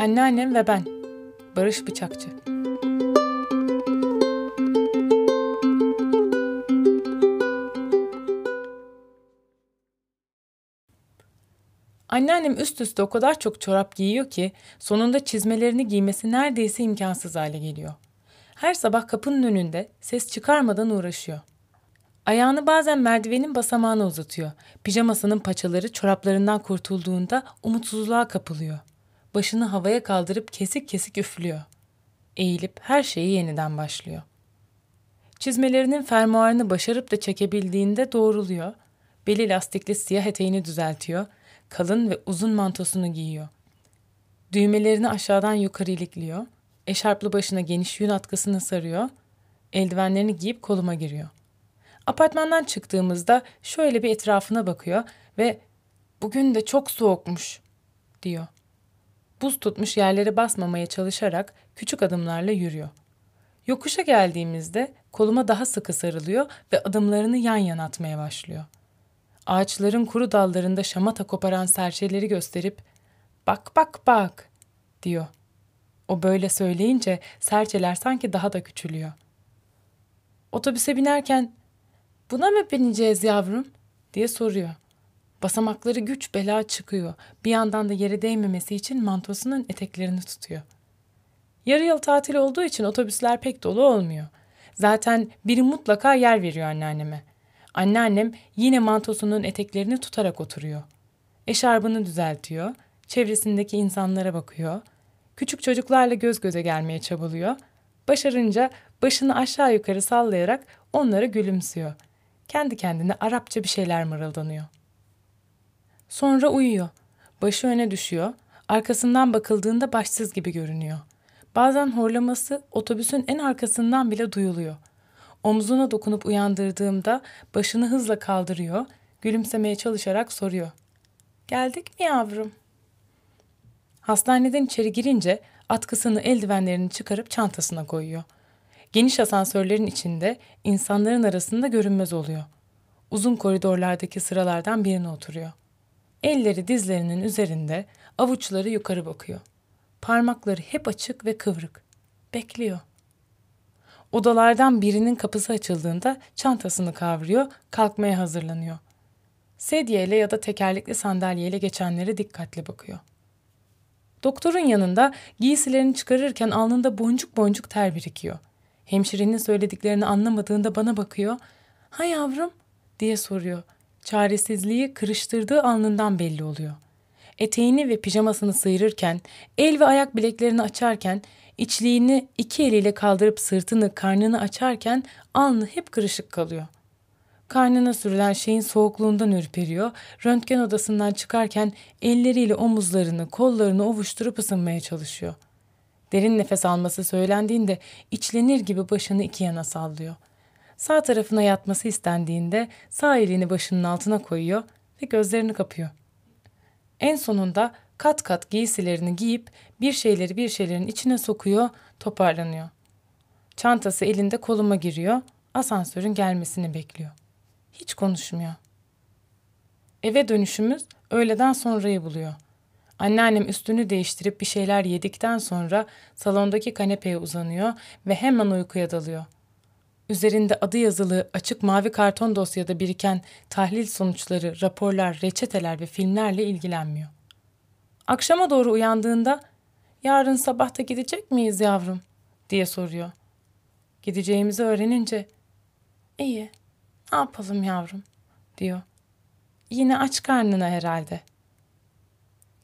Anneannem ve ben. Barış Bıçakçı. Anneannem üst üste o kadar çok çorap giyiyor ki sonunda çizmelerini giymesi neredeyse imkansız hale geliyor. Her sabah kapının önünde ses çıkarmadan uğraşıyor. Ayağını bazen merdivenin basamağına uzatıyor. Pijamasının paçaları çoraplarından kurtulduğunda umutsuzluğa kapılıyor. Başını havaya kaldırıp kesik kesik üflüyor. Eğilip her şeyi yeniden başlıyor. Çizmelerinin fermuarını başarıp da çekebildiğinde doğruluyor. Beli lastikli siyah eteğini düzeltiyor. Kalın ve uzun mantosunu giyiyor. Düğmelerini aşağıdan yukarı ilikliyor. Eşarplı başına geniş yün atkısını sarıyor. Eldivenlerini giyip koluma giriyor. Apartmandan çıktığımızda şöyle bir etrafına bakıyor ve bugün de çok soğukmuş diyor. Buz tutmuş yerlere basmamaya çalışarak küçük adımlarla yürüyor. Yokuşa geldiğimizde koluma daha sıkı sarılıyor ve adımlarını yan yana atmaya başlıyor. Ağaçların kuru dallarında şamata koparan serçeleri gösterip bak bak bak diyor. O böyle söyleyince serçeler sanki daha da küçülüyor. Otobüse binerken buna mı bineceğiz yavrum diye soruyor. Basamakları güç bela çıkıyor. Bir yandan da yere değmemesi için mantosunun eteklerini tutuyor. Yarı yıl tatil olduğu için otobüsler pek dolu olmuyor. Zaten biri mutlaka yer veriyor anneanneme. Anneannem yine mantosunun eteklerini tutarak oturuyor. Eşarbını düzeltiyor, çevresindeki insanlara bakıyor. Küçük çocuklarla göz göze gelmeye çabalıyor. Başarınca başını aşağı yukarı sallayarak onlara gülümsüyor. Kendi kendine Arapça bir şeyler mırıldanıyor. Sonra uyuyor. Başı öne düşüyor. Arkasından bakıldığında başsız gibi görünüyor. Bazen horlaması otobüsün en arkasından bile duyuluyor. Omzuna dokunup uyandırdığımda başını hızla kaldırıyor, gülümsemeye çalışarak soruyor. Geldik mi yavrum? Hastaneden içeri girince atkısını eldivenlerini çıkarıp çantasına koyuyor. Geniş asansörlerin içinde insanların arasında görünmez oluyor. Uzun koridorlardaki sıralardan birine oturuyor. Elleri dizlerinin üzerinde, avuçları yukarı bakıyor. Parmakları hep açık ve kıvrık. Bekliyor. Odalardan birinin kapısı açıldığında çantasını kavruyor, kalkmaya hazırlanıyor. Sedyeyle ya da tekerlekli sandalyeyle geçenlere dikkatli bakıyor. Doktorun yanında giysilerini çıkarırken alnında boncuk boncuk ter birikiyor. Hemşirenin söylediklerini anlamadığında bana bakıyor. Ha yavrum diye soruyor. Çaresizliği kırıştırdığı alnından belli oluyor. Eteğini ve pijamasını sıyırırken, el ve ayak bileklerini açarken, içliğini iki eliyle kaldırıp sırtını, karnını açarken alnı hep kırışık kalıyor. Karnına sürülen şeyin soğukluğundan ürperiyor, röntgen odasından çıkarken elleriyle omuzlarını, kollarını ovuşturup ısınmaya çalışıyor. Derin nefes alması söylendiğinde içlenir gibi başını iki yana sallıyor.'' Sağ tarafına yatması istendiğinde sağ elini başının altına koyuyor ve gözlerini kapıyor. En sonunda kat kat giysilerini giyip bir şeyleri bir şeylerin içine sokuyor, toparlanıyor. Çantası elinde koluma giriyor, asansörün gelmesini bekliyor. Hiç konuşmuyor. Eve dönüşümüz öğleden sonrayı buluyor. Anneannem üstünü değiştirip bir şeyler yedikten sonra salondaki kanepeye uzanıyor ve hemen uykuya dalıyor.'' Üzerinde adı yazılı açık mavi karton dosyada biriken tahlil sonuçları, raporlar, reçeteler ve filmlerle ilgilenmiyor. Akşama doğru uyandığında yarın sabah da gidecek miyiz yavrum diye soruyor. Gideceğimizi öğrenince iyi ne yapalım yavrum diyor. Yine aç karnına herhalde.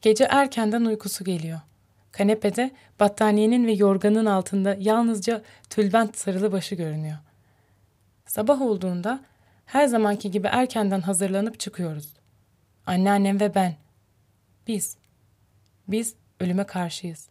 Gece erkenden uykusu geliyor. Kanepede battaniyenin ve yorganın altında yalnızca tülbent sarılı başı görünüyor. Sabah olduğunda her zamanki gibi erkenden hazırlanıp çıkıyoruz. Anneannem ve ben. Biz. Biz ölüme karşıyız.